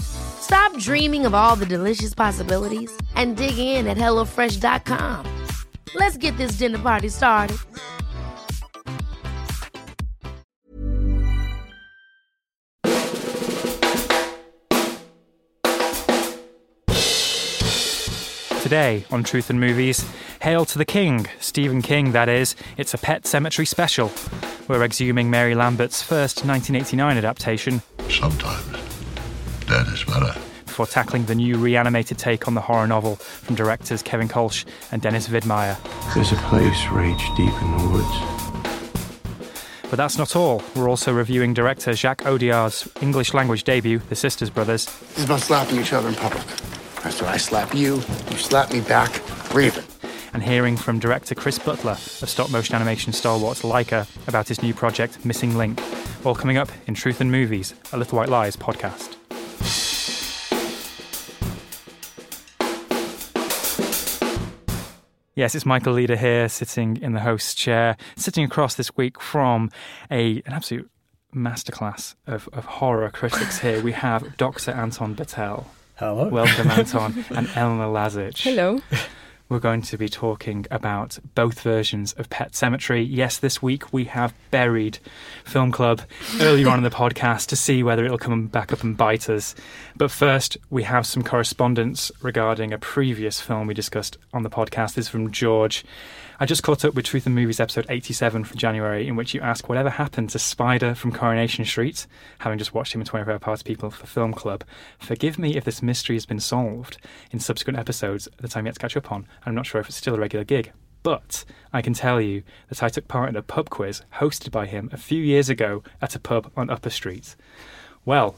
Stop dreaming of all the delicious possibilities and dig in at HelloFresh.com. Let's get this dinner party started. Today on Truth and Movies, Hail to the King, Stephen King, that is. It's a Pet Sematary special. We're exhuming Mary Lambert's first 1989 adaptation. Sometimes dead is better. Before tackling the new reanimated take on the horror novel from directors Kevin Kolsch and Dennis Widmyer. There's a place Rach deep in the woods. But that's not all. We're also reviewing director Jacques Audiard's English language debut, The Sisters Brothers. This is about slapping each other in public. After I slap you, you slap me back. Breathe it. And hearing from director Chris Butler of stop motion animation stalwarts Laika about his new project, Missing Link. All coming up in Truth and Movies, a Little White Lies podcast. Yes, it's Michael Leader here, sitting in the host's chair, sitting across this week from a an absolute masterclass of, of horror critics here. We have Dr. Anton Bitel. Hello. Welcome, Anton, and Elena Lazic. Hello. We're going to be talking about both versions of Pet Sematary. Yes, this week we have buried Film Club earlier on in the podcast to see whether it'll come back up and bite us. But first, we have some correspondence regarding a previous film we discussed on the podcast. This is from George. I just caught up with Truth and Movies episode 87 from January, in which you ask whatever happened to Spider from Coronation Street, having just watched him in 24 Hour Party People for Film Club. Forgive me if this mystery has been solved in subsequent episodes that I'm yet to catch up on. I'm not sure if it's still a regular gig. But I can tell you that I took part in a pub quiz hosted by him a few years ago at a pub on Upper Street. Well,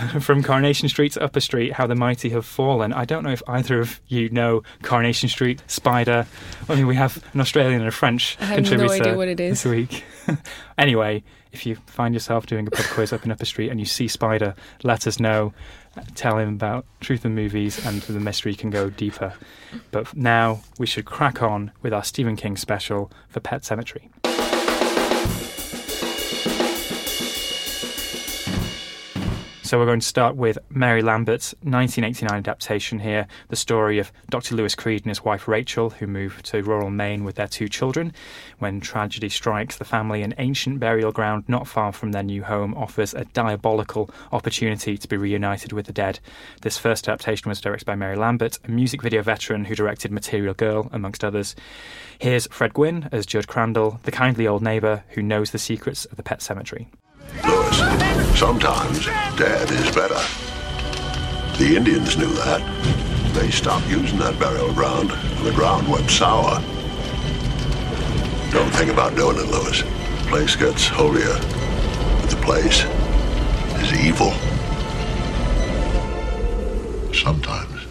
from Coronation Street to Upper Street, How the Mighty Have Fallen. I don't know if either of you know Coronation Street, Spider. I mean, we have an Australian and a French contributor no idea what it is. this week. anyway, if you find yourself doing a pub quiz up in Upper Street and you see Spider, let us know. Tell him about Truth and Movies, and the mystery can go deeper. But now we should crack on with our Stephen King special for Pet Sematary. So we're going to start with Mary Lambert's 1989 adaptation here, the story of Dr. Louis Creed and his wife Rachel, who move to rural Maine with their two children. When tragedy strikes, the family, an ancient burial ground not far from their new home offers a diabolical opportunity to be reunited with the dead. This first adaptation was directed by Mary Lambert, a music video veteran who directed Material Girl, amongst others. Here's Fred Gwynne as Judge Crandall, the kindly old neighbour who knows the secrets of the pet cemetery. Louis, sometimes dead is better. The Indians knew that. They stopped using that burial ground and the ground went sour. Don't think about doing it, Louis. The place gets holier. But the place is evil. Sometimes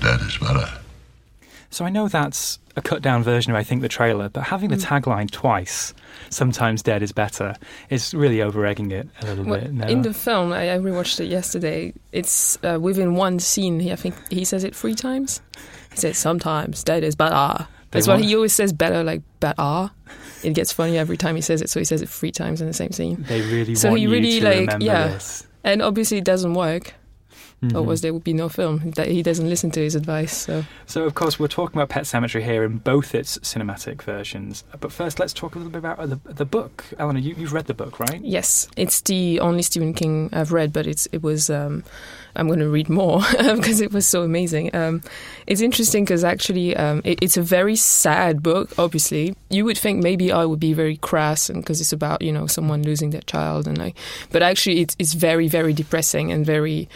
dead is better. So I know that's a cut down version of I think the trailer, but having the tagline twice, sometimes dead is better, is really over egging it a little Well, bit. No. in the film, I, I rewatched it yesterday. It's uh, within one scene. He, I think he says it three times. He says sometimes dead is better. They That's why he always says better, like better. It gets funny every time he says it, so he says it three times in the same scene. they really So want he you really, to like, remember yeah. this. And obviously, it doesn't work. Mm-hmm. Otherwise, there would be no film. That he doesn't listen to his advice. So So, of course, we're talking about Pet Sematary here in both its cinematic versions. But first, let's talk a little bit about the, the book. Eleanor, you, you've read the book, right? yes, it's the only Stephen King I've read, but it's it was. Um, I'm going to read more because it was so amazing. Um, it's interesting because actually um, it, it's a very sad book. Obviously, you would think maybe I would be very crass, and because it's about you know someone losing their child, and like, but actually it's it's very very depressing and very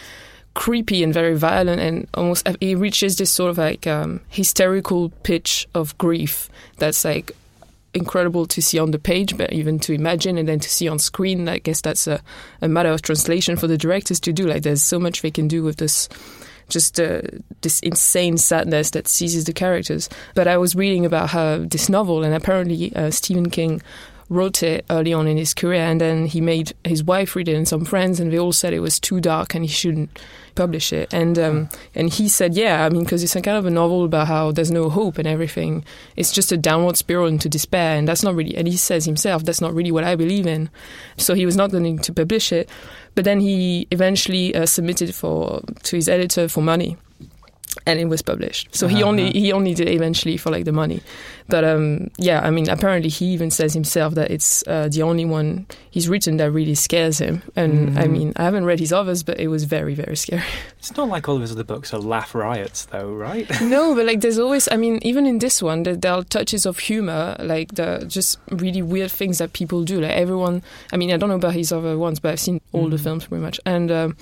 creepy and very violent and almost it reaches this sort of like um, hysterical pitch of grief that's like incredible to see on the page but even to imagine and then to see on screen. I guess that's a, a matter of translation for the directors to do. Like there's so much they can do with this just uh, this insane sadness that seizes the characters. But i was reading about how this novel and apparently uh, stephen king wrote it early on in his career and then he made his wife read it and some friends and they all said it was too dark and he shouldn't publish it. And um, and he said yeah I mean because it's a kind of a novel about how there's no hope and everything. It's just a downward spiral into despair and that's not really and he says himself that's not really what I believe in. So he was not going to publish it. But then he eventually uh, submitted for to his editor for money and it was published. So he Uh-huh. only he only did it eventually for like the money. But um, yeah, I mean, apparently he even says himself that it's uh, the only one he's written that really scares him. And I Mhm. mean, I haven't read his others, but it was very very scary. It's not like all of his other books are laugh riots, though, right? no, but like there's always, I mean, even in this one, there, there are touches of humor, like the just really weird things that people do. Like everyone, I mean, I don't know about his other ones, but I've seen all the Mhm. films pretty much, and. Um,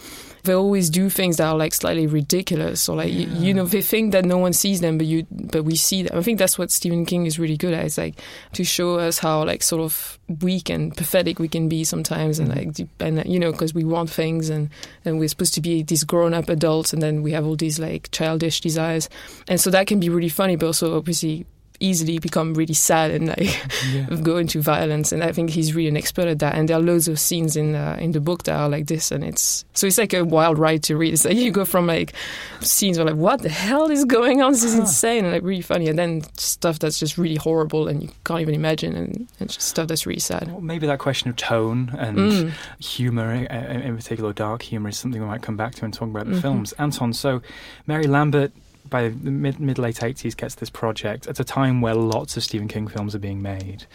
they always do things that are like slightly ridiculous, or like you, you know they think that no one sees them, but you but we see them. I think that's what Stephen King is really good at. It's like to show us how like sort of weak and pathetic we can be sometimes, and like mm-hmm. and you know because we want things and and we're supposed to be these grown up adults, and then we have all these like childish desires, and so that can be really funny, but also obviously easily become really sad and like go into violence. And I think he's really an expert at that. And there are loads of scenes in uh, in the book that are like this. And it's so it's like a wild ride to read. It's like you go from like scenes where like what the hell is going on? This is insane and like really funny. And then stuff that's just really horrible and you can't even imagine. And, and stuff that's really sad. Well, maybe that question of tone and Mm. humour, uh, in particular dark humour, is something we might come back to and talk about the Mhm. films. Anton, so Mary Lambert, by the mid, mid late 80s, gets this project at a time where lots of Stephen King films are being made.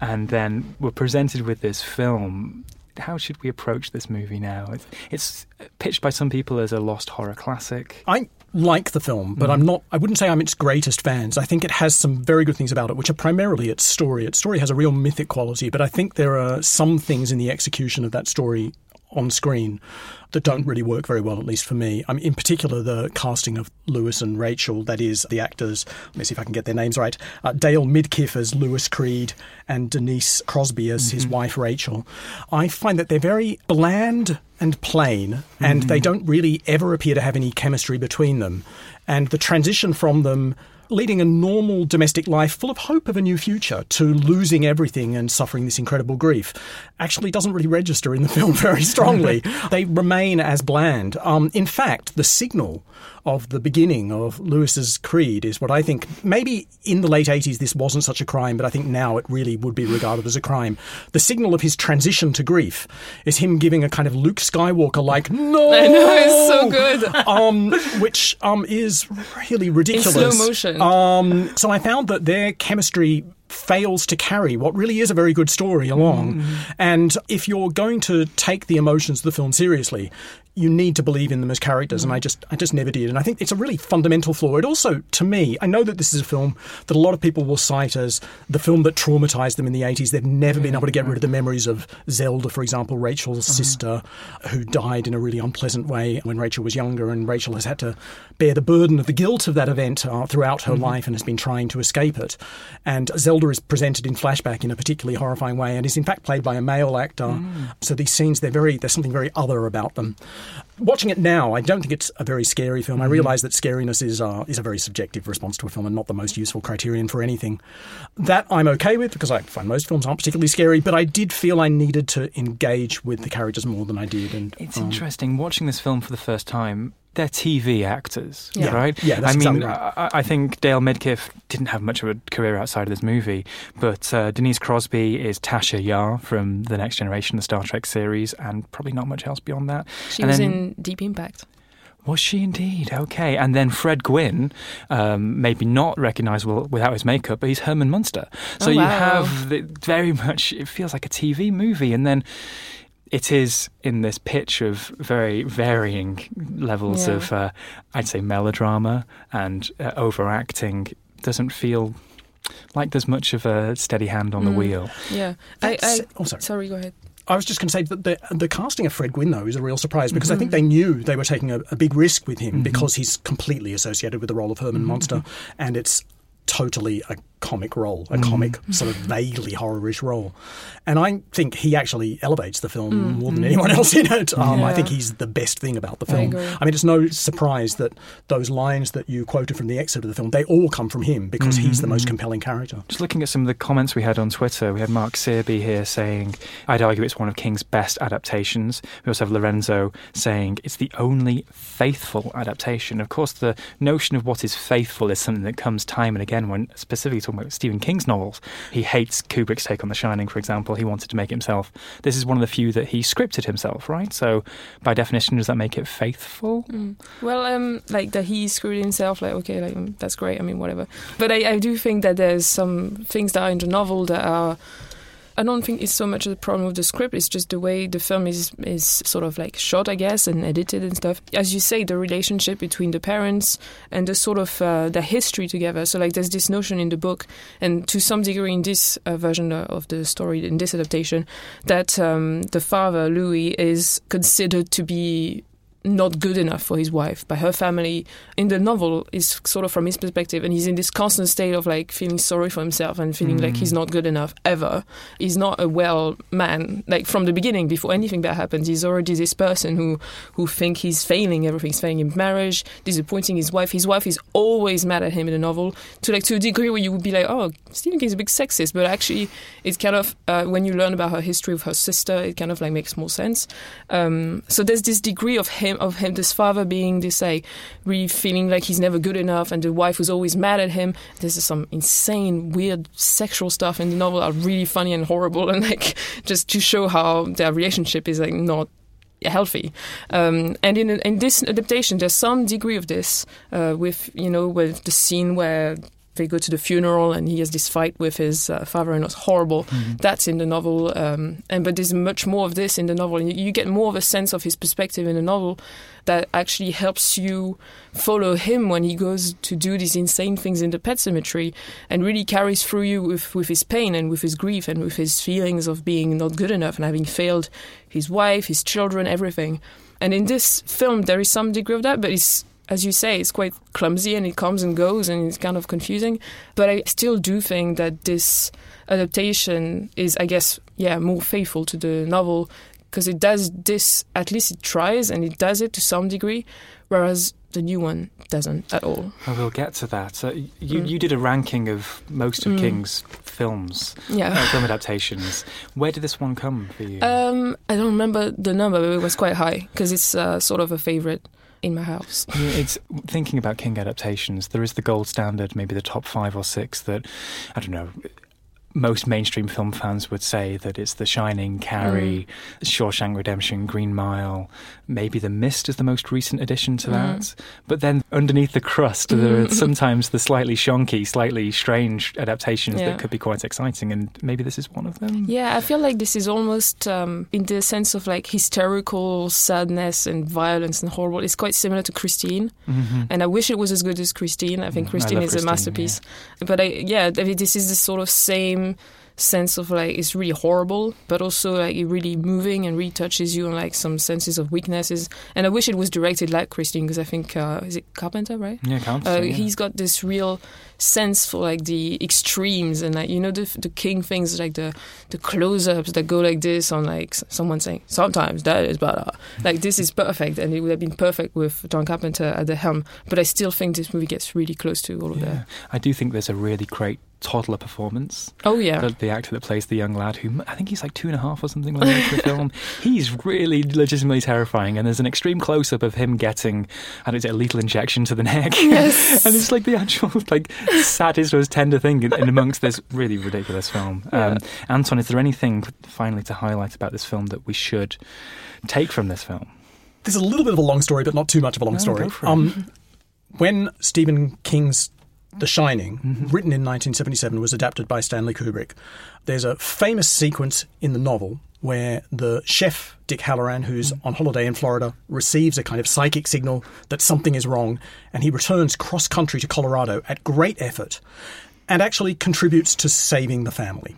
And then we're presented with this film. How should we approach this movie now? It's, it's pitched by some people as a lost horror classic. I like the film, but mm-hmm. I'm not. I wouldn't say I'm its greatest fans. I think it has some very good things about it, which are primarily its story. Its story has a real mythic quality, but I think there are some things in the execution of that story on screen that don't really work very well, at least for me. I mean, in particular, the casting of Louis and Rachel, that is, the actors, let me see if I can get their names right, uh, Dale Midkiff as Louis Creed and Denise Crosby as his wife Rachel. I find that they're very bland and plain, and they don't really ever appear to have any chemistry between them. And the transition from them leading a normal domestic life full of hope of a new future to losing everything and suffering this incredible grief actually doesn't really register in the film very strongly. they remain as bland. Um, in fact, the signal of the beginning of Lewis's creed is what I think maybe in the late 80s this wasn't such a crime, but I think now it really would be regarded as a crime. The signal of his transition to grief is him giving a kind of Luke Skywalker like, no! I know it's so good um, which um, is really ridiculous. In slow motion. Um, so I found that their chemistry fails to carry what really is a very good story along. Mm. And if you're going to take the emotions of the film seriously, you need to believe in them as characters, and mm. I just, I just never did. And I think it's a really fundamental flaw. It also, to me, I know that this is a film that a lot of people will cite as the film that traumatized them in the 80s. They've never been able to get rid of the memories of Zelda, for example, Rachel's uh-huh. sister, who died in a really unpleasant way when Rachel was younger, and Rachel has had to bear the burden of the guilt of that event uh, throughout her mm-hmm. life and has been trying to escape it. And Zelda is presented in flashback in a particularly horrifying way, and is in fact played by a male actor. Mm. So these scenes, they're very, there's something very other about them. Watching it now, I don't think it's a very scary film. I realise that scariness is uh, is a very subjective response to a film and not the most useful criterion for anything. That I'm okay with because I find most films aren't particularly scary, but I did feel I needed to engage with the characters more than I did. And It's um, interesting watching this film for the first time. They're TV actors, Yeah. right? Yeah, that's I mean, exactly right. I, I think Dale Midkiff didn't have much of a career outside of this movie, but uh, Denise Crosby is Tasha Yar from the Next Generation, the Star Trek series, and probably not much else beyond that. she And was then- in Deep Impact Was she indeed? Okay. And then Fred Gwynne, um, maybe not recognisable without his makeup, but he's Herman Munster. So Oh, you have the, very much, it feels like a TV movie. And then it is in this pitch of very varying levels Yeah. of, uh, I'd say, melodrama and uh, overacting. Doesn't feel like there's much of a steady hand on the Mm. wheel. Yeah. I, I, oh, sorry. sorry, go ahead. I was just going to say that the, the casting of Fred Gwynne, though, is a real surprise because Mm-hmm. I think they knew they were taking a, a big risk with him Mm-hmm. because he's completely associated with the role of Herman Munster, and it's totally a comic role, a mm. comic sort of vaguely horrorish role. And I think he actually elevates the film mm. more than mm. anyone else in it. Um, I think he's the best thing about the film. agree. I mean, it's no surprise that those lines that you quoted from the excerpt of the film, they all come from him because he's the most compelling character. Just looking at some of the comments we had on Twitter, we had Mark Searby here saying, I'd argue it's one of King's best adaptations. We also have Lorenzo saying it's the only faithful adaptation. Of course, the notion of what is faithful is something that comes time and again when specifically talking about Stephen King's novels. He hates Kubrick's take on The Shining, for example. He wanted to make himself. This is one of the few that he scripted himself, right? So, by definition, does that make it faithful? Well, um, like that he screwed himself. Like, okay, like um, that's great. I mean, whatever. But I, I do think that there's some things that are in the novel that are. I don't think it's so much a problem with the script. It's just the way the film is is sort of like shot, I guess, and edited and stuff. As you say, the relationship between the parents and the sort of uh, the history together. So like, there's this notion in the book, and to some degree in this uh, version of the story, in this adaptation, that um, the father Louis is considered to be not good enough for his wife by her family in the novel is sort of from his perspective and he's in this constant state of like feeling sorry for himself and feeling like he's not good enough ever. He's not a well man. Like from the beginning before anything bad happens he's already this person who who think he's failing everything's failing in marriage disappointing his wife. His wife is always mad at him in the novel to like to a degree where you would be like oh Stephen King's a big sexist but actually it's kind of uh, when you learn about her history with her sister it kind of like makes more sense. Um, so there's this degree of him of him this father being this like really feeling like he's never good enough and the wife was always mad at him. This is some insane weird sexual stuff in the novel are really funny and horrible and like just to show how their relationship is like not healthy. Um, and in, in this adaptation there's some degree of this uh, with you know with the scene where they go to the funeral and he has this fight with his uh, father and it's horrible. That's in the novel um, and but there's much more of this in the novel. And you, you get more of a sense of his perspective in the novel that actually helps you follow him when he goes to do these insane things in the pet cemetery and really carries through you with, with his pain and with his grief and with his feelings of being not good enough and having failed his wife his children everything. And in this film there is some degree of that but it's as you say, it's quite clumsy and it comes and goes and it's kind of confusing. But I still do think that this adaptation is, I guess, yeah, more faithful to the novel because it does this, at least it tries and it does it to some degree, whereas the new one doesn't at all. Well, get to that. So you, Mm. you did a ranking of most of Mm. King's films, Yeah. uh, film adaptations. Where did this one come for you? Um, I don't remember the number, but it was quite high because it's uh, sort of a favorite in my house. Yeah, it's thinking about King adaptations. There is the gold standard, maybe the top five or six that I don't know. Most mainstream film fans would say that it's The Shining, Carrie, mm. Shawshank Redemption, Green Mile. Maybe The Mist is the most recent addition to that. But then underneath the crust, there are sometimes the slightly shonky, slightly strange adaptations Yeah. that could be quite exciting, and maybe this is one of them. Yeah, I feel like this is almost um, in the sense of like hysterical sadness and violence and horrible. It's quite similar to Christine, and I wish it was as good as Christine. I think Mm, I Christine is Christine, a masterpiece. But I, yeah, this is the sort of same sense of like it's really horrible, but also like it really moving and really touches you on like some senses of weaknesses. And I wish it was directed like Christine because I think uh, is it Carpenter, right? Yeah, can't Uh, yeah. He's got this real sense for like the extremes and like you know the the king things like the the close-ups that go like this on like someone saying sometimes that is better like this is perfect and it would have been perfect with John Carpenter at the helm but I still think this movie gets really close to all of Yeah. that I do think there's a really great toddler performance. oh yeah The, the actor that plays the young lad, who I think he's like two and a half or something when they make the film, he's really legitimately terrifying. And there's an extreme close up of him getting, and don't a lethal injection to the neck. Yes. and it's like the actual, like, saddest, most tender thing in, in amongst this really ridiculous film. Um, Anton, is there anything finally to highlight about this film that we should take from this film? This is a little bit of a long story, but not too much of a long No, story. go for it. Um, when Stephen King's The Shining, Mm-hmm. written in 1977, was adapted by Stanley Kubrick, there's a famous sequence in the novel where the chef, Dick Hallorann, who's Mm. on holiday in Florida, receives a kind of psychic signal that something is wrong, and he returns cross country to Colorado at great effort and actually contributes to saving the family.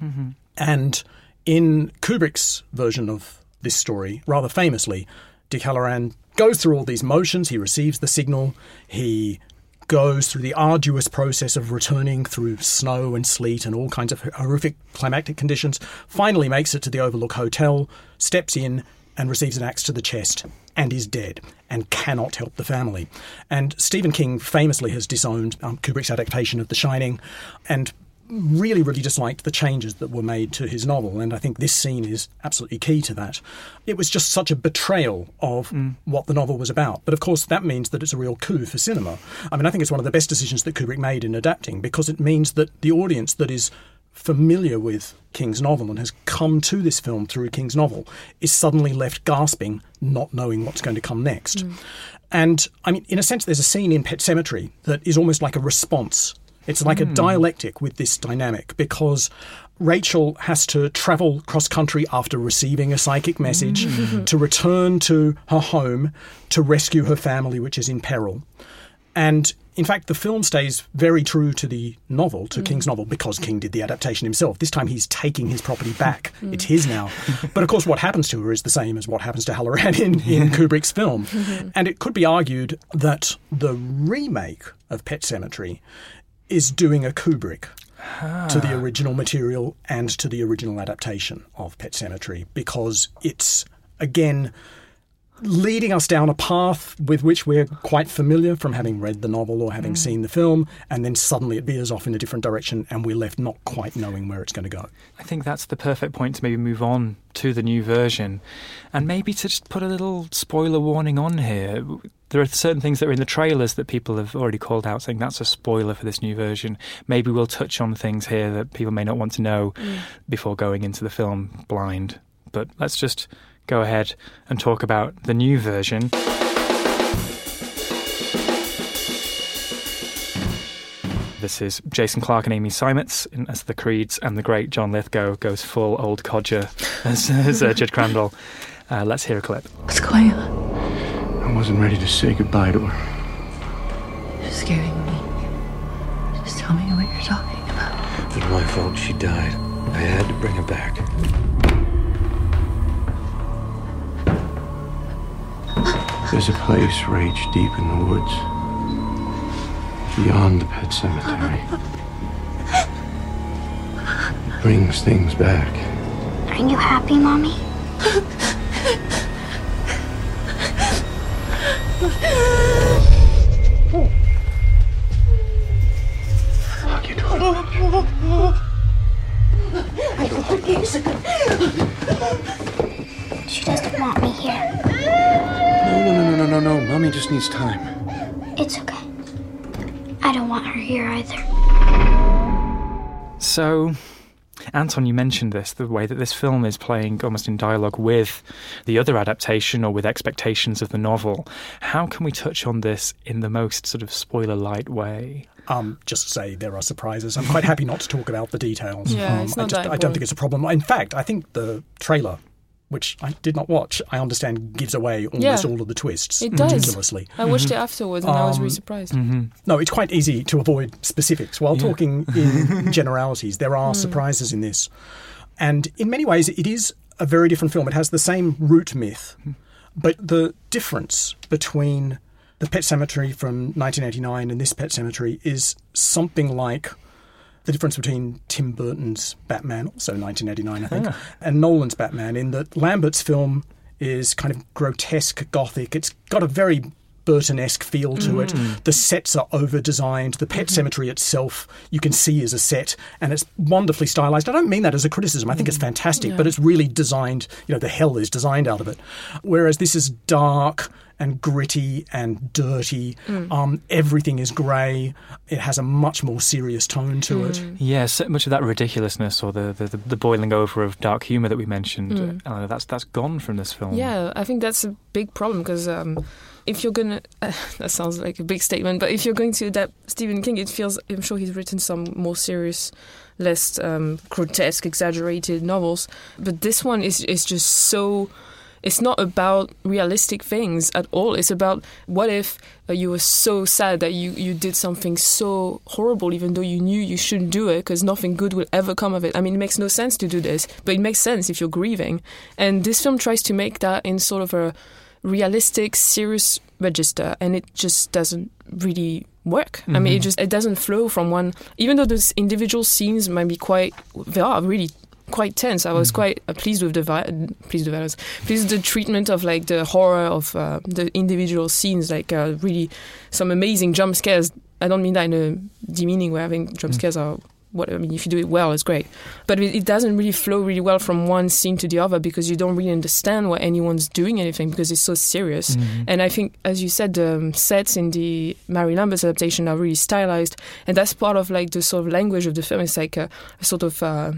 And in Kubrick's version of this story, rather famously, Dick Hallorann goes through all these motions. He receives the signal. He goes through the arduous process of returning through snow and sleet and all kinds of horrific climactic conditions. Finally, makes it to the Overlook Hotel, steps in, and receives an axe to the chest and is dead and cannot help the family. And Stephen King famously has disowned um, Kubrick's adaptation of The Shining and really, really disliked the changes that were made to his novel. And I think this scene is absolutely key to that. It was just such a betrayal of mm. what the novel was about. But of course, that means that it's a real coup for cinema. I mean, I think it's one of the best decisions that Kubrick made in adapting because it means that the audience that is familiar with King's novel and has come to this film through King's novel is suddenly left gasping, not knowing what's going to come next. Mm. And I mean, in a sense, there's a scene in Pet Sematary that is almost like a response. It's like a hmm. dialectic with this dynamic because Rachel has to travel cross country after receiving a psychic message hmm. to return to her home to rescue her family, which is in peril. And in fact, the film stays very true to the novel, to King's hmm. novel, because King did the adaptation himself. This time he's taking his property back. It's his now. But of course, what happens to her is the same as what happens to Hallorann in, in Kubrick's film. And it could be argued that the remake of Pet Sematary is doing a Kubrick to the ah. original material and to the original adaptation of Pet Sematary because it's, again, leading us down a path with which we're quite familiar from having read the novel or having mm. seen the film, and then suddenly it veers off in a different direction and we're left not quite knowing where it's going to go. I think that's the perfect point to maybe move on to the new version and maybe to just put a little spoiler warning on here. There are certain things that are in the trailers that people have already called out saying that's a spoiler for this new version. Maybe we'll touch on things here that people may not want to know mm. before going into the film blind. But let's just go ahead and talk about the new version. This is Jason Clarke and Amy Seimetz in- as the Creeds, and the great John Lithgow goes full old codger as, as uh, Judge Crandall. Uh, let's hear a clip. What's going on? I wasn't ready to say goodbye to her. You're scaring me. Just tell me what you're talking about. It's my fault she died. I had to bring her back. There's a place, Rach, deep in the woods. Beyond the pet cemetery. It brings things back. Are you happy, Mommy? Lock your door. She doesn't want me here. No, no. Mommy just needs time. It's okay. I don't want her here either. So, Anton, you mentioned this the way that this film is playing almost in dialogue with the other adaptation or with expectations of the novel. How can we touch on this in the most sort of spoiler light way? Um, just say there are surprises. I'm quite happy not to talk about the details. Yeah, um, it's I not just that I don't think it's a problem. In fact, I think the trailer, which I did not watch, I understand gives away almost Yeah. all of the twists It does. ridiculously. I watched it mm-hmm. afterwards and I was really Um, surprised. Mm-hmm. No, it's quite easy to avoid specifics. While talking in generalities, there are mm. surprises in this. And in many ways, it is a very different film. It has the same root myth, hmm. but the difference between the Pet Sematary from 1989 and this Pet Sematary is something like the difference between Tim Burton's Batman, also 1989, I think, ah. and Nolan's Batman, in that Lambert's film is kind of grotesque, gothic. It's got a very Burton-esque feel to it. Mm. The sets are over-designed. The pet mm-hmm. cemetery itself, you can see is a set, and it's wonderfully stylized. I don't mean that as a criticism. I think it's mm. fantastic, but it's really designed. You know, the hell is designed out of it. Whereas this is dark and gritty and dirty. Mm. Um, everything is grey. It has a much more serious tone to it. Yeah, so much of that ridiculousness or the, the, the boiling over of dark humour that we mentioned, Mm. Eleanor, that's that's gone from this film. Yeah, I think that's a big problem because um, if you're gonna, uh, that sounds like a big statement, but if you're going to adapt Stephen King, it feels I'm sure he's written some more serious, less um, grotesque, exaggerated novels, but this one is is just so. It's not about realistic things at all. It's about what if uh, you were so sad that you, you did something so horrible, even though you knew you shouldn't do it because nothing good will ever come of it. I mean, it makes no sense to do this, but it makes sense if you're grieving. And this film tries to make that in sort of a realistic, serious register, and it just doesn't really work. I mean, it Mhm. just it doesn't flow from one. Even though those individual scenes might be quite, they are really quite tense. I was quite uh, pleased with the vi- pleased with violence, pleased with the treatment of like the horror of uh, the individual scenes, like uh, really some amazing jump scares. I don't mean that in a demeaning way. I think jump scares are what I mean. If you do it well, it's great, but it, it doesn't really flow really well from one scene to the other because you don't really understand what anyone's doing anything because it's so serious. Mhm. And I think, as you said, the um, sets in the Mary Lambert's adaptation are really stylized, and that's part of like the sort of language of the film. It's like a, a sort of uh,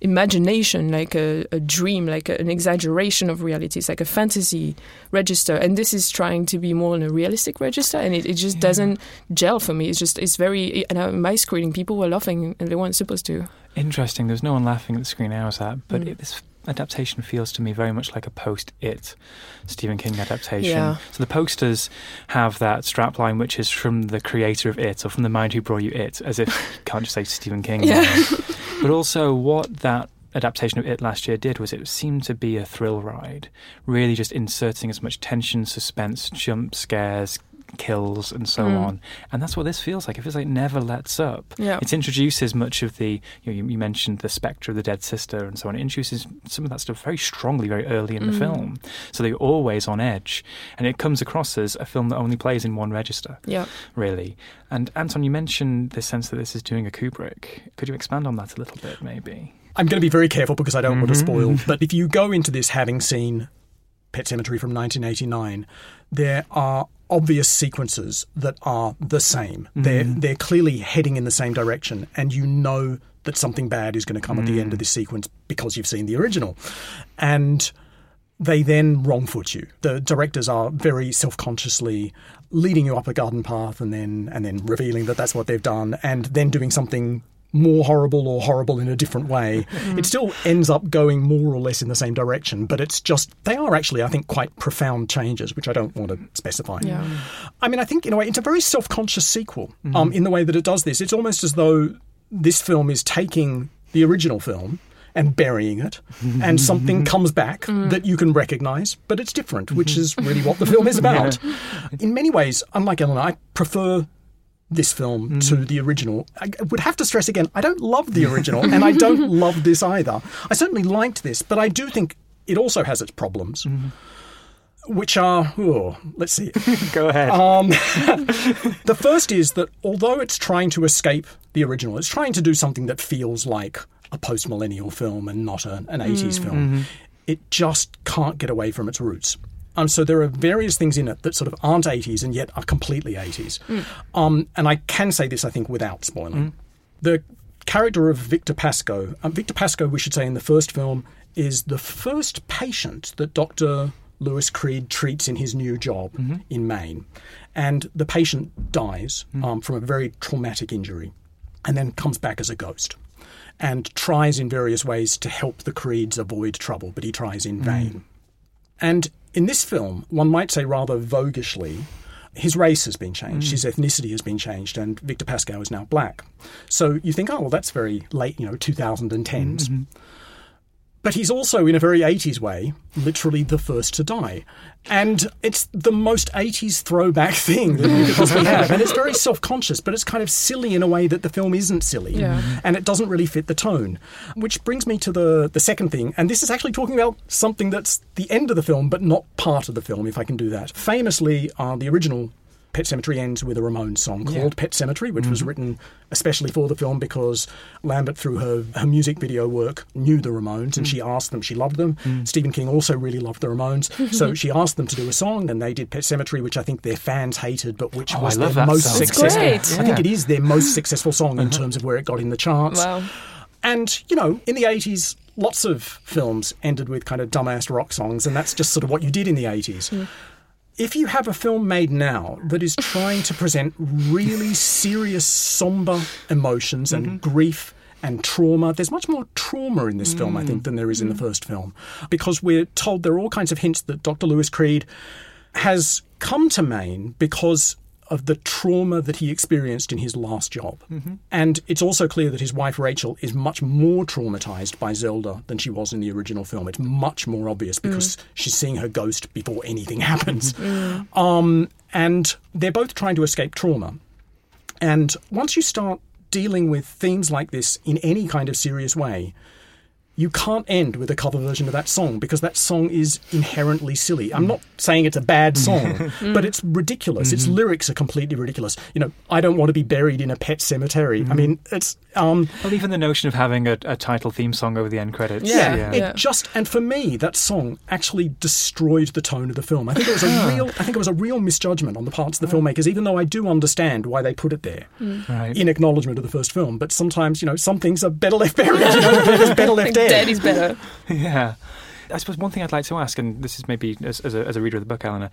imagination, like a, a dream, like a, an exaggeration of reality. It's like a fantasy register, and this is trying to be more in a realistic register, and it, it just doesn't gel for me. It's just it's very. And uh, my screening, people were laughing, and they weren't supposed to. Interesting. There's no one laughing at the screen I was at, but Mm. it, this adaptation feels to me very much like a post-it Stephen King adaptation. Yeah. So the posters have that strapline, which is from the creator of It or from the mind who brought you It, as if you can't just say Stephen King. Yeah. but also what that adaptation of It last year did was it seemed to be a thrill ride, really just inserting as much tension, suspense, jump scares, kills, and so Mm. on. And that's what this feels like. It feels like it never lets up. Yeah. It introduces much of the, you, know, you, you mentioned the spectre of the dead sister and so on. It introduces some of that stuff very strongly, very early in the Mm. film. So they're always on edge. And it comes across as a film that only plays in one register, Yeah. really. And Anton, you mentioned the sense that this is doing a Kubrick. Could you expand on that a little bit, maybe? I'm going to be very careful because I don't want to Mhm. spoil. But if you go into this having seen Pet Sematary from 1989, there are obvious sequences that are the same. They're Mhm. they're clearly heading in the same direction, and you know that something bad is going to come at the end of this sequence because you've seen the original, and they then wrongfoot you. The directors are very self-consciously leading you up a garden path and then and then revealing that that's what they've done and then doing something more horrible or horrible in a different way. Mm-hmm. It still ends up going more or less in the same direction, but it's just they are actually I think quite profound changes which I don't want to specify. Yeah. I mean I think in a way it's a very self-conscious sequel mm-hmm. um, in the way that it does this. It's almost as though this film is taking the original film and burying it, and something comes back mm. that you can recognize, but it's different, which mm-hmm. is really what the film is about. In many ways, unlike Eleanor, I prefer this film to mm-hmm. the original. I would have to stress again, I don't love the original, and I don't love this either. I certainly liked this, but I do think it also has its problems. Mm-hmm. Which are, oh, let's see. Go ahead. Um, the first is that although it's trying to escape the original, it's trying to do something that feels like a post millennial film and not a, an 80s mm, film. Mm-hmm. It just can't get away from its roots. Um, so there are various things in it that sort of aren't 80s and yet are completely 80s. Um, and I can say this, I think, without spoiling. The character of Victor Pascow, um, Victor Pascow, we should say, in the first film, is the first patient that Dr. Louis Creed treats in his new job in Maine. And the patient dies um, from a very traumatic injury and then comes back as a ghost and tries in various ways to help the Creeds avoid trouble, but he tries in vain. And in this film, one might say rather voguishly, his race has been changed, hmm. his ethnicity has been changed, and Victor Pascow is now black. So you think, oh, well, that's very late, you know, 2010s. But he's also, in a very 80s way, literally the first to die. And it's the most 80s throwback thing that you could possibly have. And it's very self conscious, but it's kind of silly in a way that the film isn't silly. Yeah. And it doesn't really fit the tone. Which brings me to the, the second thing. And this is actually talking about something that's the end of the film, but not part of the film, if I can do that. Famously, uh, the original Pet Sematary ends with a Ramones song Yeah. called Pet Sematary, which was mm-hmm. written especially for the film because Lambert, through her, her music video work, knew the Ramones and mm. she asked them. She loved them. Mm. Stephen King also really loved the Ramones. so she asked them to do a song and they did Pet Sematary, which I think their fans hated, but which Oh, was their most song. Successful. great. I think it is their most successful song in uh-huh. terms of where it got in the charts. Wow. And, you know, in the 80s, lots of films ended with kind of dumbass rock songs, and that's just sort of what you did in the 80s. If you have a film made now that is trying to present really serious, somber emotions and mm-hmm. grief and trauma, there's much more trauma in this film, I think, mm. than there is in the mm. first film. Because we're told there are all kinds of hints that Dr. Louis Creed has come to Maine because of the trauma that he experienced in his last job. Mm-hmm. And it's also clear that his wife Rachel is much more traumatized by Zelda than she was in the original film. It's much more obvious because mm. she's seeing her ghost before anything happens. Mm. Um, and they're both trying to escape trauma. And once you start dealing with themes like this in any kind of serious way, you can't end with a cover version of that song because that song is inherently silly. I'm not saying it's a bad mm. song, mm. but it's ridiculous. Its mm-hmm. lyrics are completely ridiculous. You know, I don't want to be buried in a pet cemetery. I mm-hmm. mean, it's um Well, even the notion of having a, a title theme song over the end credits. Yeah. it just and for me that song actually destroyed the tone of the film. I think it was a real I think it was a real misjudgment on the parts of the filmmakers even though I do understand why they put it there Right. in acknowledgement of the first film, but sometimes, you know, some things are better left buried, you know, there's better left dead. Dead is better. Yeah. I suppose one thing I'd like to ask, and this is maybe as, as, a, as a reader of the book, Eleanor,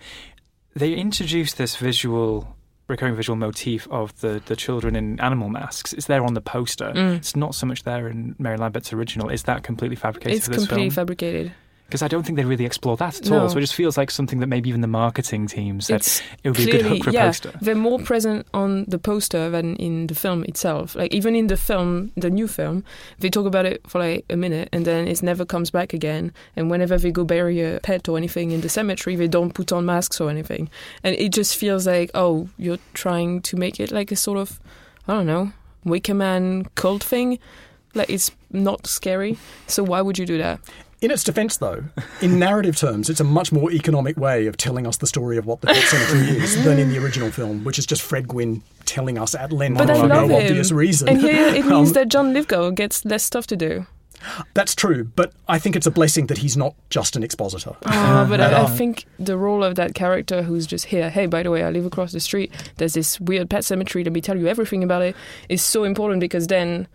they introduced this visual, recurring visual motif of the, the children in animal masks. It's there on the poster. Mm. It's not so much there in Mary Lambert's original. Is that completely fabricated It's for this completely film? fabricated. Because I don't think they really explore that at No. all. So it just feels like something that maybe even the marketing team said It's it would be a good hook for a yeah, poster. They're more present on the poster than in the film itself. Like even in the film, the new film, they talk about it for like a minute and then it never comes back again. And whenever they go bury a pet or anything in the cemetery, they don't put on masks or anything. And it just feels like, oh, you're trying to make it like a sort of, I don't know, Wicker Man cult thing. Like it's not scary. So why would you do that? In its defense, though, in narrative terms, it's a much more economic way of telling us the story of what the Pet Cemetery is than in the original film, which is just Fred Gwynne telling us at length But I for love no him. obvious reason. And here it means Um, that John Lithgow gets less stuff to do. That's true, but I think it's a blessing that he's not just an expositor. Oh, but I, I Uh, think the role of that character who's just here, hey, by the way, I live across the street, there's this weird pet cemetery, let me tell you everything about it, is so important because then,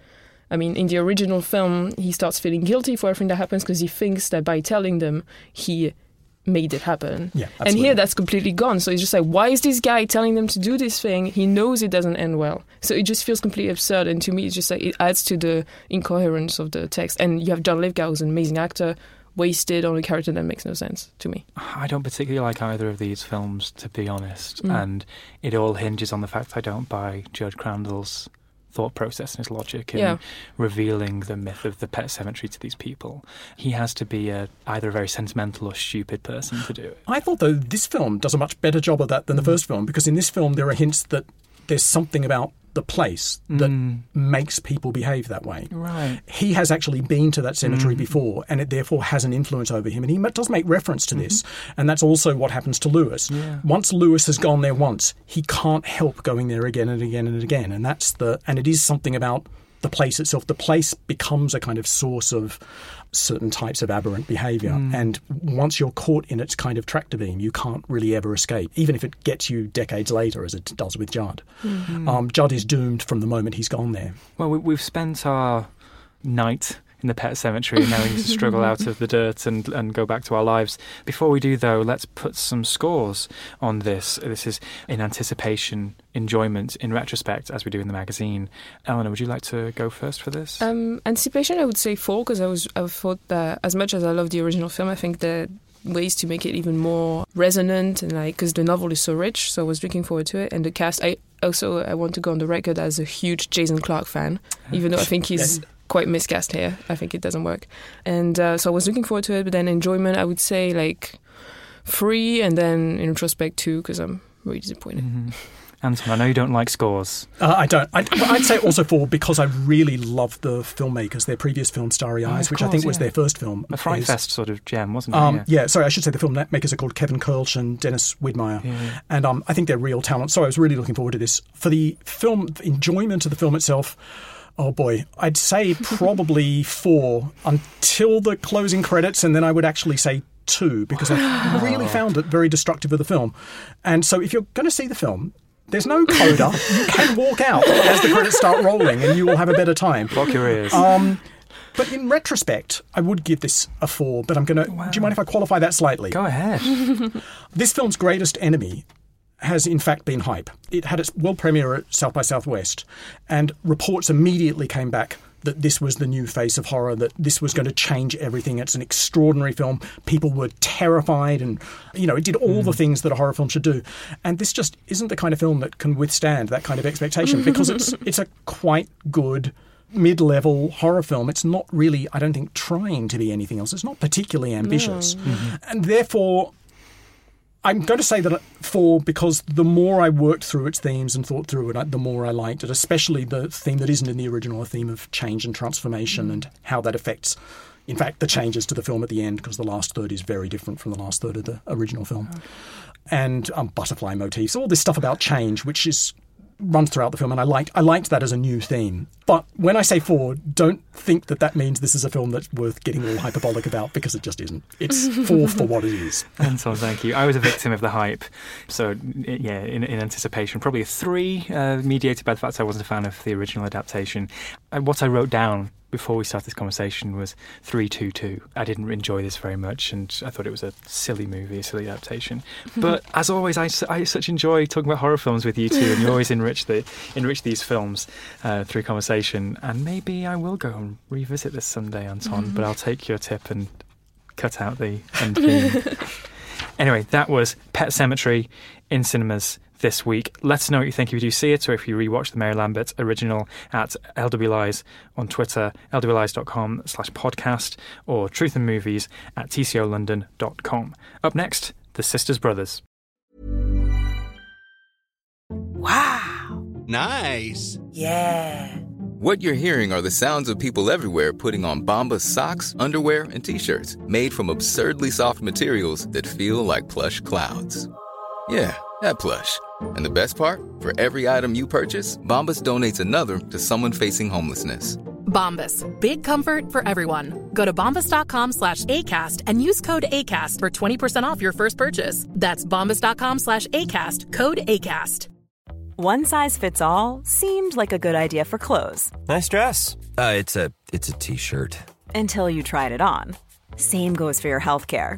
I mean, in the original film, he starts feeling guilty for everything that happens because he thinks that by telling them, he made it happen. Yeah, and here that's completely gone. So it's just like, why is this guy telling them to do this thing? He knows it doesn't end well. So it just feels completely absurd. And to me, it's just like, it adds to the incoherence of the text. And you have John Lithgow, who's an amazing actor, wasted on a character that makes no sense to me. I don't particularly like either of these films, to be honest. Mm. And it all hinges on the fact I don't buy Judge Crandall's thought process and his logic in Yeah. revealing the myth of the pet cemetery to these people. He has to be a, either a very sentimental or stupid person to do it. I thought, though, this film does a much better job of that than the mm. first film because in this film there are hints that there's something about the place that makes people behave that way. Right. He has actually been to that cemetery Mm. before, and it therefore has an influence over him. And he does make reference to this, and that's also what happens to Louis. Yeah. Once Louis has gone there once, he can't help going there again and again and again. And that's the and it is something about the place itself. The place becomes a kind of source of certain types of aberrant behaviour. And once you're caught in its kind of tractor beam, you can't really ever escape, even if it gets you decades later, as it does with Judd. Um, Judd is doomed from the moment he's gone there. Well, we, we've spent our night in the pet cemetery and now we need to struggle out of the dirt and, and go back to our lives. Before we do, though, let's put some scores on this. This is in anticipation, enjoyment, in retrospect, as we do in the magazine. Eleanor, would you like to go first for this? Um, anticipation, I would say four because I was I thought that as much as I love the original film, I think that ways to make it even more resonant and like because the novel is so rich, so I was looking forward to it. And the cast, I also I want to go on the record as a huge Jason Clarke fan, even though I think he's quite miscast here. I think it doesn't work, and uh, so I was looking forward to it. But then enjoyment, I would say like three, and then in retrospect two because I'm really disappointed. Mhm. Anton, I know you don't like scores. Uh, I don't. I'd, I'd, say also for because I really love the filmmakers. Their previous film, Starry oh, Eyes, oh, which course, I think yeah. was their first film. A Fright is, Fest sort of gem, wasn't it? Um, yeah. yeah. sorry, I should say the filmmakers are called Kevin Koelsch and Dennis Widmyer. Yeah. And um, I think they're real talent. So I was really looking forward to this. For the film, enjoyment of the film itself, Oh boy, I'd say probably four until the closing credits, and then I would actually say two because I really found it very destructive of the film. And so, if you're going to see the film, there's no coda. you can walk out as the credits start rolling, and you will have a better time. Block your ears. Um, but in retrospect, I would give this a four. But I'm going to. Wow. Do you mind if I qualify that slightly? Go ahead. this film's greatest enemy has in fact been hype. It had its world premiere at South by Southwest, and reports immediately came back that this was the new face of horror, that this was going to change everything. It's an extraordinary film. People were terrified, and you know, it did all mm. the things that a horror film should do. And this just isn't the kind of film that can withstand that kind of expectation because it's it's a quite good mid-level horror film. It's not really, I don't think, trying to be anything else. It's not particularly ambitious, no. mm-hmm. and therefore I'm going to say that for because the more I worked through its themes and thought through it, the more I liked it, especially the theme that isn't in the original, a theme of change and transformation mm. and how that affects, in fact, the changes to the film at the end, because the last third is very different from the last third of the original film. Okay. And um, butterfly motifs, all this stuff about change, which is runs throughout the film, and I liked I liked that as a new theme. But when I say four, don't think that that means this is a film that's worth getting all hyperbolic about because it just isn't. It's four for what it is. And so, thank you. I was a victim of the hype, so yeah, in, in anticipation, probably a three, uh, mediated by the fact I wasn't a fan of the original adaptation. And what I wrote down before we started this conversation was 322. I didn't enjoy this very much and I thought it was a silly movie, a silly adaptation. But as always, I, I such enjoy talking about horror films with you two and you always enrich, the, enrich these films uh, through conversation. And maybe I will go and revisit this Sunday, Anton, mm-hmm. but I'll take your tip and cut out the end theme. anyway, that was Pet Sematary in cinemas this week. Let us know what you think if you do see it or if you rewatch the Mary Lambert original at LWLies on Twitter, lwlies.com slash podcast, or Truth and Movies at tcolondon.com. Up next, The Sisters Brothers. Wow. Nice. Yeah. What you're hearing are the sounds of people everywhere putting on Bombas socks, underwear, and t-shirts made from absurdly soft materials that feel like plush clouds. Yeah, that plush. And the best part, for every item you purchase, Bombas donates another to someone facing homelessness. Bombas, big comfort for everyone. Go to bombas.com slash ACAST and use code ACAST for 20% off your first purchase. That's bombas.com slash ACAST, code ACAST. One size fits all seemed like a good idea for clothes. Nice dress. Uh, it's a it's a t-shirt. Until you tried it on. Same goes for your health care.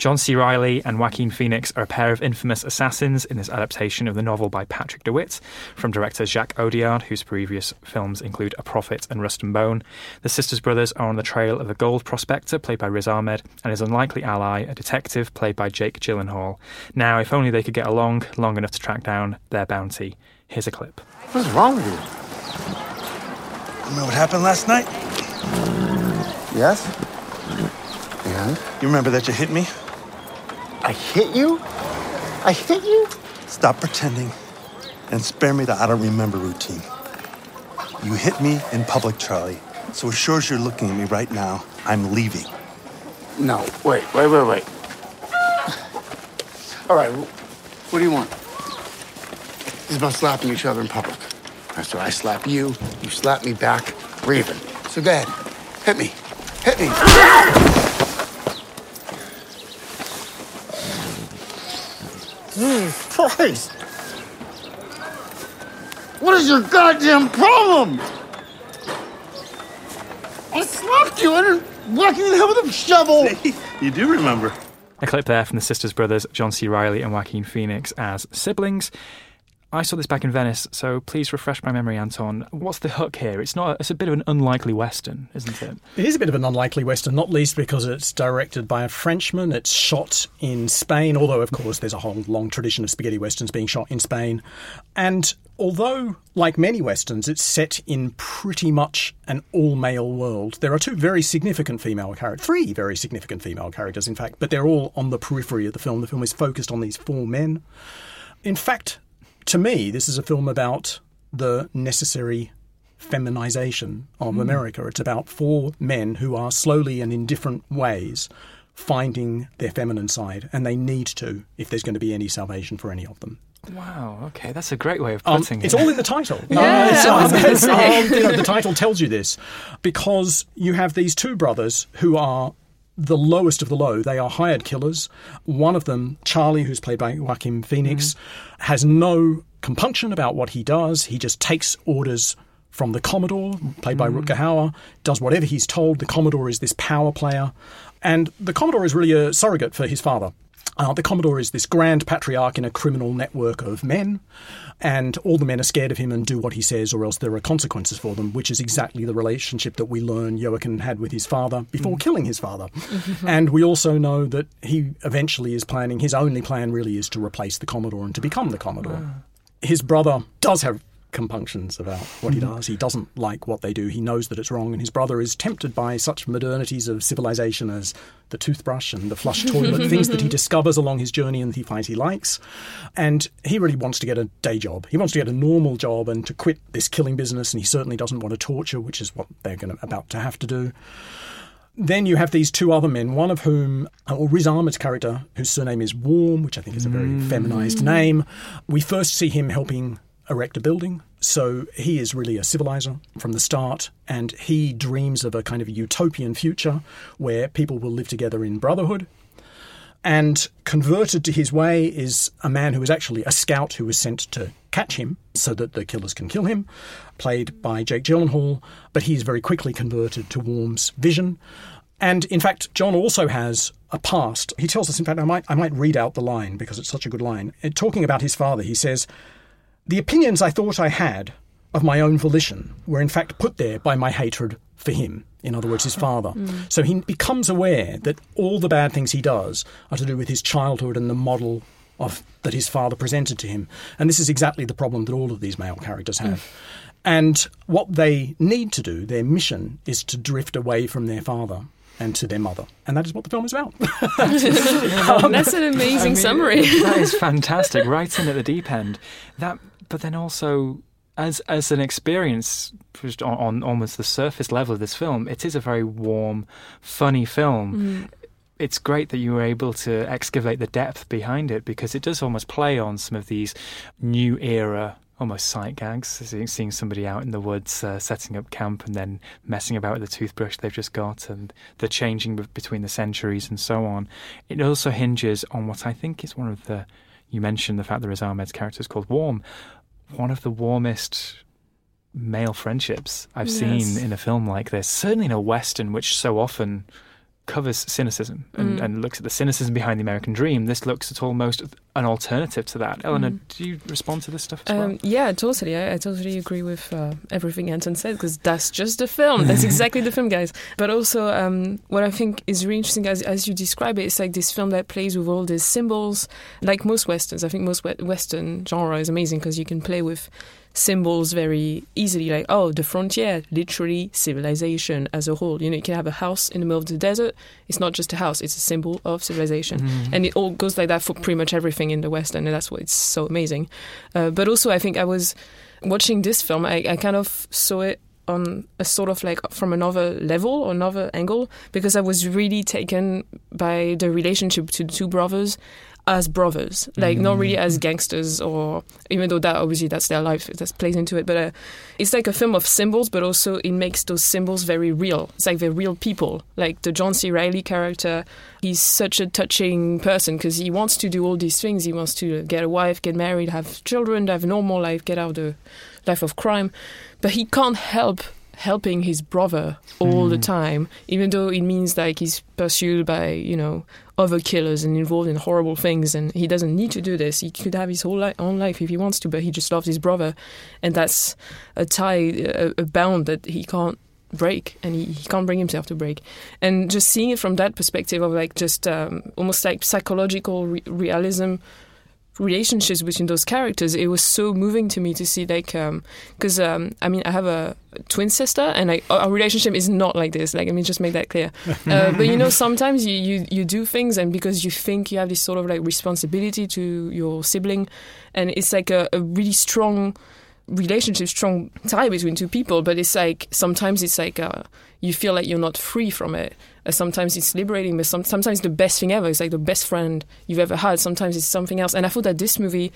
John C. Reilly and Joaquin Phoenix are a pair of infamous assassins in this adaptation of the novel by Patrick DeWitt from director Jacques Audiard, whose previous films include A Prophet and Rust and Bone. The sisters brothers are on the trail of a gold prospector, played by Riz Ahmed, and his unlikely ally, a detective, played by Jake Gyllenhaal. Now, if only they could get along long enough to track down their bounty. Here's a clip. What's wrong with you? You know what happened last night? Yes? And? You remember that you hit me? I hit you? I hit you? Stop pretending and spare me the I don't remember routine. You hit me in public, Charlie. So as sure as you're looking at me right now, I'm leaving. No, wait, wait, wait, wait. All right, what do you want? This is about slapping each other in public. After I slap you, you slap me back. We're. So go ahead. Hit me. Hit me. Jesus Christ! What is your goddamn problem? I slapped you and whacked you in the head with a shovel. You do remember. A clip there from the Sisters Brothers, John C. Reilly and Joaquin Phoenix as siblings. I saw this back in Venice, so please refresh my memory, Anton. What's the hook here? It's not. It's a bit of an unlikely western, isn't it? It is a bit of an unlikely western, not least because it's directed by a Frenchman. It's shot in Spain, although of course there's a whole long tradition of spaghetti westerns being shot in Spain. And although, like many westerns, it's set in pretty much an all-male world, there are two very significant female characters, three very significant female characters, in fact, but they're all on the periphery of the film. The film is focused on these four men. In fact, to me, this is a film about the necessary feminization of Mm. America. It's about four men who are slowly and in different ways finding their feminine side, and they need to if there's going to be any salvation for any of them. Wow. Okay, that's a great way of Um, putting it's it. all in the title. Yeah, Uh, it's, I was um, gonna it's, say. um, you know, the title tells you this because you have these two brothers who are the lowest of the low. They are hired killers. One of them, Charlie, who's played by Joaquin Phoenix, has no compunction about what he does. He just takes orders from the Commodore, played by Rutger Hauer, does whatever he's told. The Commodore is this power player. And the Commodore is really a surrogate for his father. Uh, the Commodore is this grand patriarch in a criminal network of men, and all the men are scared of him and do what he says, or else there are consequences for them, which is exactly the relationship that we learn Joachim had with his father before mm. killing his father. and we also know that he eventually is planning, his only plan really is to replace the Commodore and to become the Commodore. Ah. His brother does have compunctions about what he mm-hmm. does. He doesn't like what they do. He knows that it's wrong, and his brother is tempted by such modernities of civilization as the toothbrush and the flush toilet, things that he discovers along his journey and that he finds he likes. And he really wants to get a day job. He wants to get a normal job and to quit this killing business, and he certainly doesn't want to torture, which is what they're going to, about to have to do. Then you have these two other men, one of whom, or Riz Ahmed's character, whose surname is Warm, which I think is a very mm. feminized name. We first see him helping erect a building. So he is really a civilizer from the start, and he dreams of a kind of utopian future where people will live together in brotherhood. And converted to his way is a man who is actually a scout who was sent to catch him so that the killers can kill him, played by Jake Gyllenhaal. But he is very quickly converted to Warm's vision. And in fact, John also has a past. He tells us, in fact, I might, I might read out the line because it's such a good line. Talking about his father, he says, The opinions I thought I had of my own volition were in fact put there by my hatred for him. In other words, his father. Mm. So he becomes aware that all the bad things he does are to do with his childhood and the model of that his father presented to him. And this is exactly the problem that all of these male characters have. And what they need to do, their mission, is to drift away from their father and to their mother. And that is what the film is about. That's an amazing I mean, summary. that is fantastic. Right in at the deep end. That, but then also as as an experience just on, on almost the surface level of this film, it is a very warm, funny film. Mm. It's great that you were able to excavate the depth behind it because it does almost play on some of these new era almost sight gags, seeing, somebody out in the woods uh, setting up camp and then messing about with the toothbrush they've just got and the changing between the centuries and so on. It also hinges on what I think is one of the, you mentioned the fact that Riz Ahmed's character is called Warm, one of the warmest male friendships I've Yes. seen in a film like this, certainly in a Western, which so often covers cynicism and, Mm. and looks at the cynicism behind the American dream. This looks at almost an alternative to that. Eleanor, Mm. do you respond to this stuff as well? Um, yeah, totally. I, I totally agree with uh, everything Anton said because that's just the film. That's exactly the film, guys. But also, um, what I think is really interesting, as, as you describe it, it's like this film that plays with all these symbols. Like most westerns, I think most Western genre is amazing because you can play with symbols very easily. Like, oh, the frontier, literally civilization as a whole. You know, you can have a house in the middle of the desert. It's not just a house; it's a symbol of civilization, Mhm. and it all goes like that for pretty much everything in the West, and that's why it's so amazing. Uh, but also, I think I was watching this film. I, I kind of saw it on a sort of like from another level or another angle because I was really taken by the relationship to the two brothers. As brothers, like not really as Mm. gangsters, or even though that obviously that's their life that plays into it. But uh, it's like a film of symbols, but also it makes those symbols very real. It's like they're real people. Like the John C. Reilly character, he's such a touching person because he wants to do all these things. He wants to get a wife, get married, have children, have a normal life, get out of the life of crime, but he can't help helping his brother all the Mm. time, even though it means like he's pursued by you know other killers and involved in horrible things, and he doesn't need to do this. He could have his whole li- own life if he wants to, but he just loves his brother, and that's a tie, a, a bound that he can't break and he, he can't bring himself to break and just seeing it from that perspective of like just um, almost like psychological re- realism relationships between those characters it was so moving to me to see like um because um, i mean i have a twin sister and like our relationship is not like this like let me just make that clear. Uh, but you know sometimes you, you you do things and because you think you have this sort of like responsibility to your sibling and it's like a, a really strong relationship strong tie between two people but it's like sometimes it's like uh, you feel like you're not free from it uh, sometimes it's liberating but some, sometimes it's the best thing ever. Is like the best friend you've ever had. Sometimes it's something else. And i thought that this movie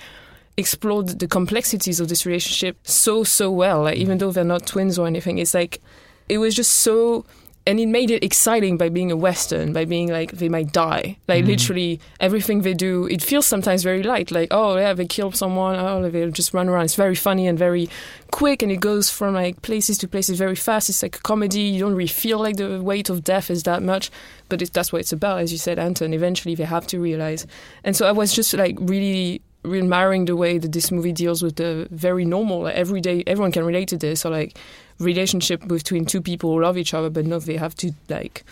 explored the complexities of this relationship so so well. Like even though they're not twins or anything it's like it was just so and it made it exciting by being a western by being like they might die. Like Mhm. literally everything they do it feels sometimes very light. Like oh yeah they kill someone. Oh they just run around. It's very funny and very quick and it goes from like places to places very fast. It's like a comedy. You don't really feel like the weight of death is that much but it, that's what it's about as you said anton. Eventually they have to realize. And so i was just like really admiring the way that this movie deals with the very normal like, everyday everyone can relate to this. Or like relationship between two people who love each other but no they have to like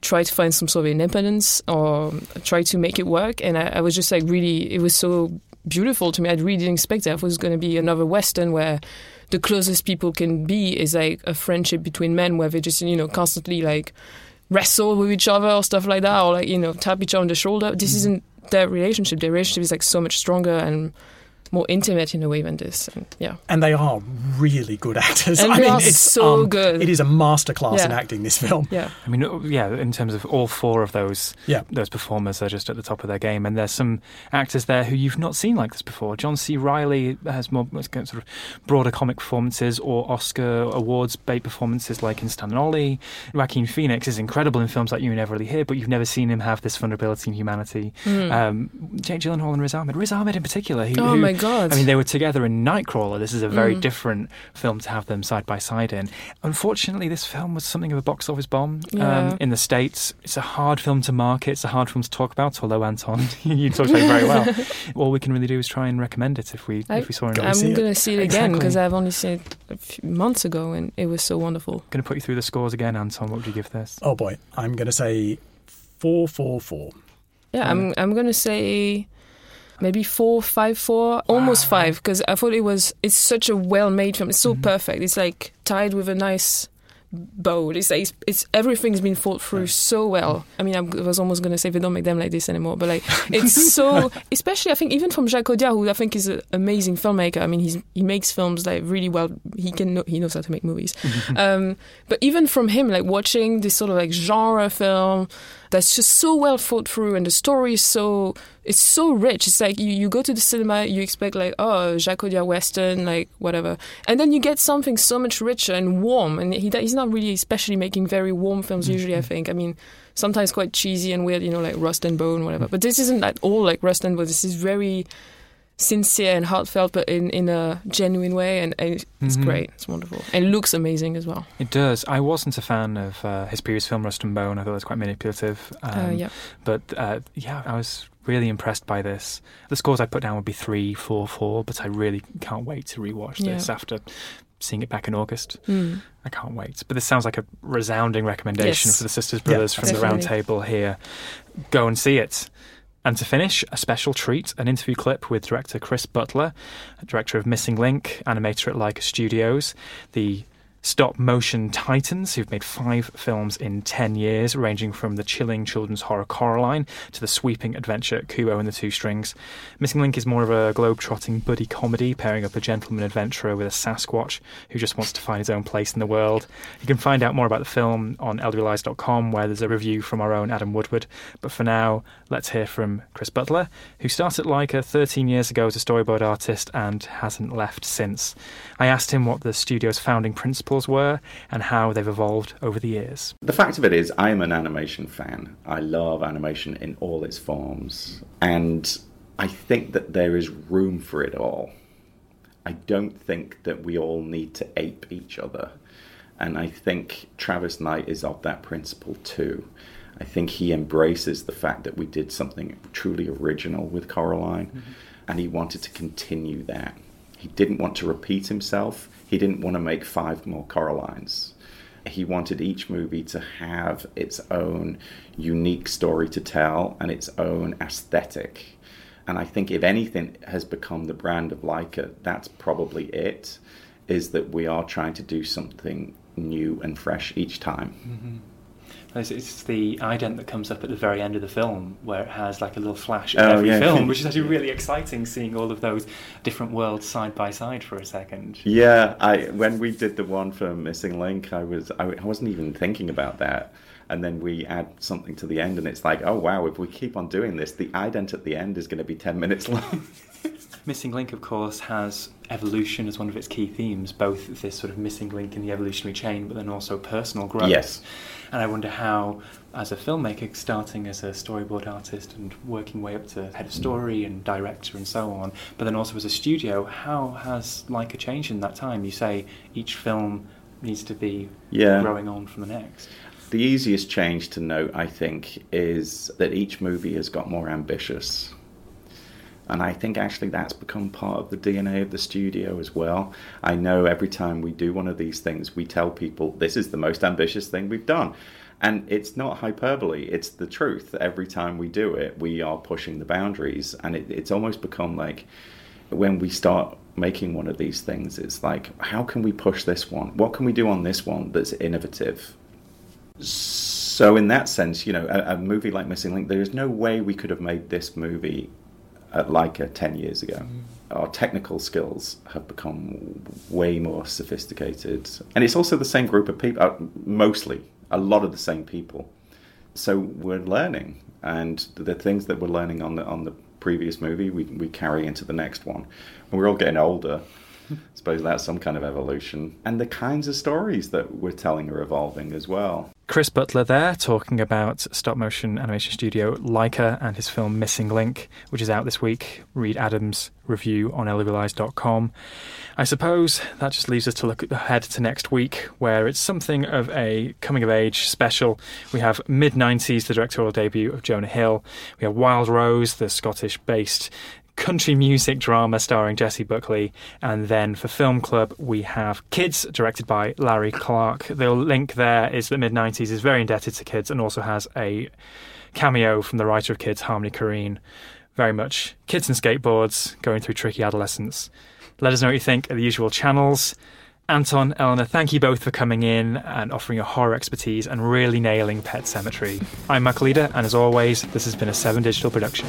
try to find some sort of independence or try to make it work. And I, I was just like really it was so beautiful to me. I really didn't expect that it was going to be another western where the closest people can be is like a friendship between men where they just you know constantly like wrestle with each other or stuff like that or like you know tap each other on the shoulder. This mm-hmm. isn't their relationship their relationship is like so much stronger and more intimate in a way than this and yeah And they are really good actors. And I mean, are it's so um, good. It is a masterclass in acting. This film. yeah I mean, uh, yeah, in terms of all four of those Yeah. those performers are just at the top of their game, and there's some actors there who you've not seen like this before. John C. Reilly has more has got sort of broader comic performances or Oscar awards bait performances like in Stan and Ollie. Joaquin Phoenix is incredible in films like You Never Really Here, but you've never seen him have this vulnerability and humanity. Mm. Um, Jake Gyllenhaal and Riz Ahmed, Riz Ahmed in particular. Who, Oh who- my God. I mean, they were together in Nightcrawler. This is a very Mm. different film to have them side by side in. Unfortunately, this film was something of a box office bomb Yeah. um, in the States. It's a hard film to market, it's a hard film to talk about, although, Anton, you talked about it very well. All we can really do is try and recommend it if we, I, if we saw it. I'm going to see it again Exactly. because I've only seen it a few months ago and it was so wonderful. going to put you through the scores again, Anton. What would you give this? Oh boy, I'm going to say four, four, four. Yeah, I'm I'm gonna say maybe four, five, four, almost five, because I thought it was. It's such a well-made film. It's so perfect. It's like tied with a nice bow. It's like it's, it's everything's been thought through so well. I mean, I was almost gonna say they don't make them like this anymore, but like it's so. Especially, I think even from Jacques Audiard, who I think is an amazing filmmaker. I mean, he's he makes films like really well. He can know, he knows how to make movies. um, but even from him, like watching this sort of like genre film that's just so well thought through and the story is so it's so rich. It's like you, you go to the cinema you expect like oh Jacques Audiard western like whatever. And then you get something so much richer and warm. And he, he's not really especially making very warm films mm-hmm. usually I think. I mean sometimes quite cheesy and weird you know like Rust and Bone whatever. But this isn't at all like Rust and Bone. This is very sincere and heartfelt but in, in a genuine way and, and it's Mhm. great it's wonderful and it looks amazing as well It does. I wasn't a fan of uh, his previous film, Rust and Bone. I thought it was quite manipulative. Um, Uh, yeah. But uh, yeah, I was really impressed by this. The scores I put down would be three, four, four, but I really can't wait to rewatch this Yeah. after seeing it back in August. Mm. I can't wait. But this sounds like a resounding recommendation Yes. for the Sisters Yeah, Brothers from the round table here. Go and see it. And to finish, a special treat an interview clip with director Chris Butler, director of Missing Link, animator at Laika Studios, the stop motion titans who've made five films in 10 years, ranging from the chilling children's horror Coraline to the sweeping adventure Kubo and the Two Strings. Missing Link is more of a globe-trotting buddy comedy, pairing up a gentleman adventurer with a Sasquatch who just wants to find his own place in the world. You can find out more about the film on lwlies.com, where there's a review from our own Adam Woodward. But for now, let's hear from Chris Butler, who started Laika 13 years ago as a storyboard artist and hasn't left since. I asked him what the studio's founding principles were and how they've evolved over the years. The fact of it is, I am an animation fan. I love animation in all its forms. And I think that there is room for it all. I don't think that we all need to ape each other. And I think Travis Knight is of that principle too. I think he embraces the fact that we did something truly original with Coraline, mm-hmm. and he wanted to continue that. He didn't want to repeat himself. He didn't want to make five more Coralines. He wanted each movie to have its own unique story to tell and its own aesthetic. And I think if anything has become the brand of Laika, that's probably it, is that we are trying to do something new and fresh each time. Mm-hmm. It's the ident that comes up at the very end of the film, where it has like a little flash of oh, every yeah. film, which is actually really exciting. Seeing all of those different worlds side by side for a second. Yeah, I when we did the one for Missing Link, I was I, I wasn't even thinking about that and then we add something to the end, and it's like, oh wow, if we keep on doing this, the ident at the end is going to be ten minutes long. Missing Link, of course, has evolution as one of its key themes, both this sort of missing link in the evolutionary chain, but then also personal growth. Yes. And I wonder how, as a filmmaker, starting as a storyboard artist and working way up to head of story and director and so on, but then also as a studio, how has Laika changed in that time? You say each film needs to be yeah. growing on from the next. The easiest change to note, I think, is that each movie has got more ambitious. And I think actually that's become part of the DNA of the studio as well. I know every time we do one of these things, we tell people this is the most ambitious thing we've done. And it's not hyperbole, it's the truth. Every time we do it, we are pushing the boundaries. And it, it's almost become like when we start making one of these things, it's like, how can we push this one? What can we do on this one that's innovative? So, in that sense, you know, a, a movie like Missing Link, there is no way we could have made this movie at Laika 10 years ago. Mm. Our technical skills have become way more sophisticated. And it's also the same group of people, uh, mostly, a lot of the same people. So we're learning. And the things that we're learning on the, on the previous movie, we, we carry into the next one. And we're all getting older. I suppose that's some kind of evolution. And the kinds of stories that we're telling are evolving as well. Chris Butler there talking about stop motion animation studio Laika and his film Missing Link, which is out this week. Read Adam's review on lwlies.com. I suppose that just leaves us to look ahead to next week, where it's something of a coming of age special. We have mid 90s, the directorial debut of Jonah Hill. We have Wild Rose, the Scottish based country music drama starring Jessie Buckley. And then for Film Club, we have Kids, directed by Larry Clark. The link there is that mid 90s is very indebted to Kids and also has a cameo from the writer of Kids, Harmony Korine. Very much kids and skateboards going through tricky adolescence. Let us know what you think at the usual channels. Anton, Eleanor, thank you both for coming in and offering your horror expertise and really nailing Pet Sematary. I'm Michael Leader, and as always, this has been a 7 Digital production.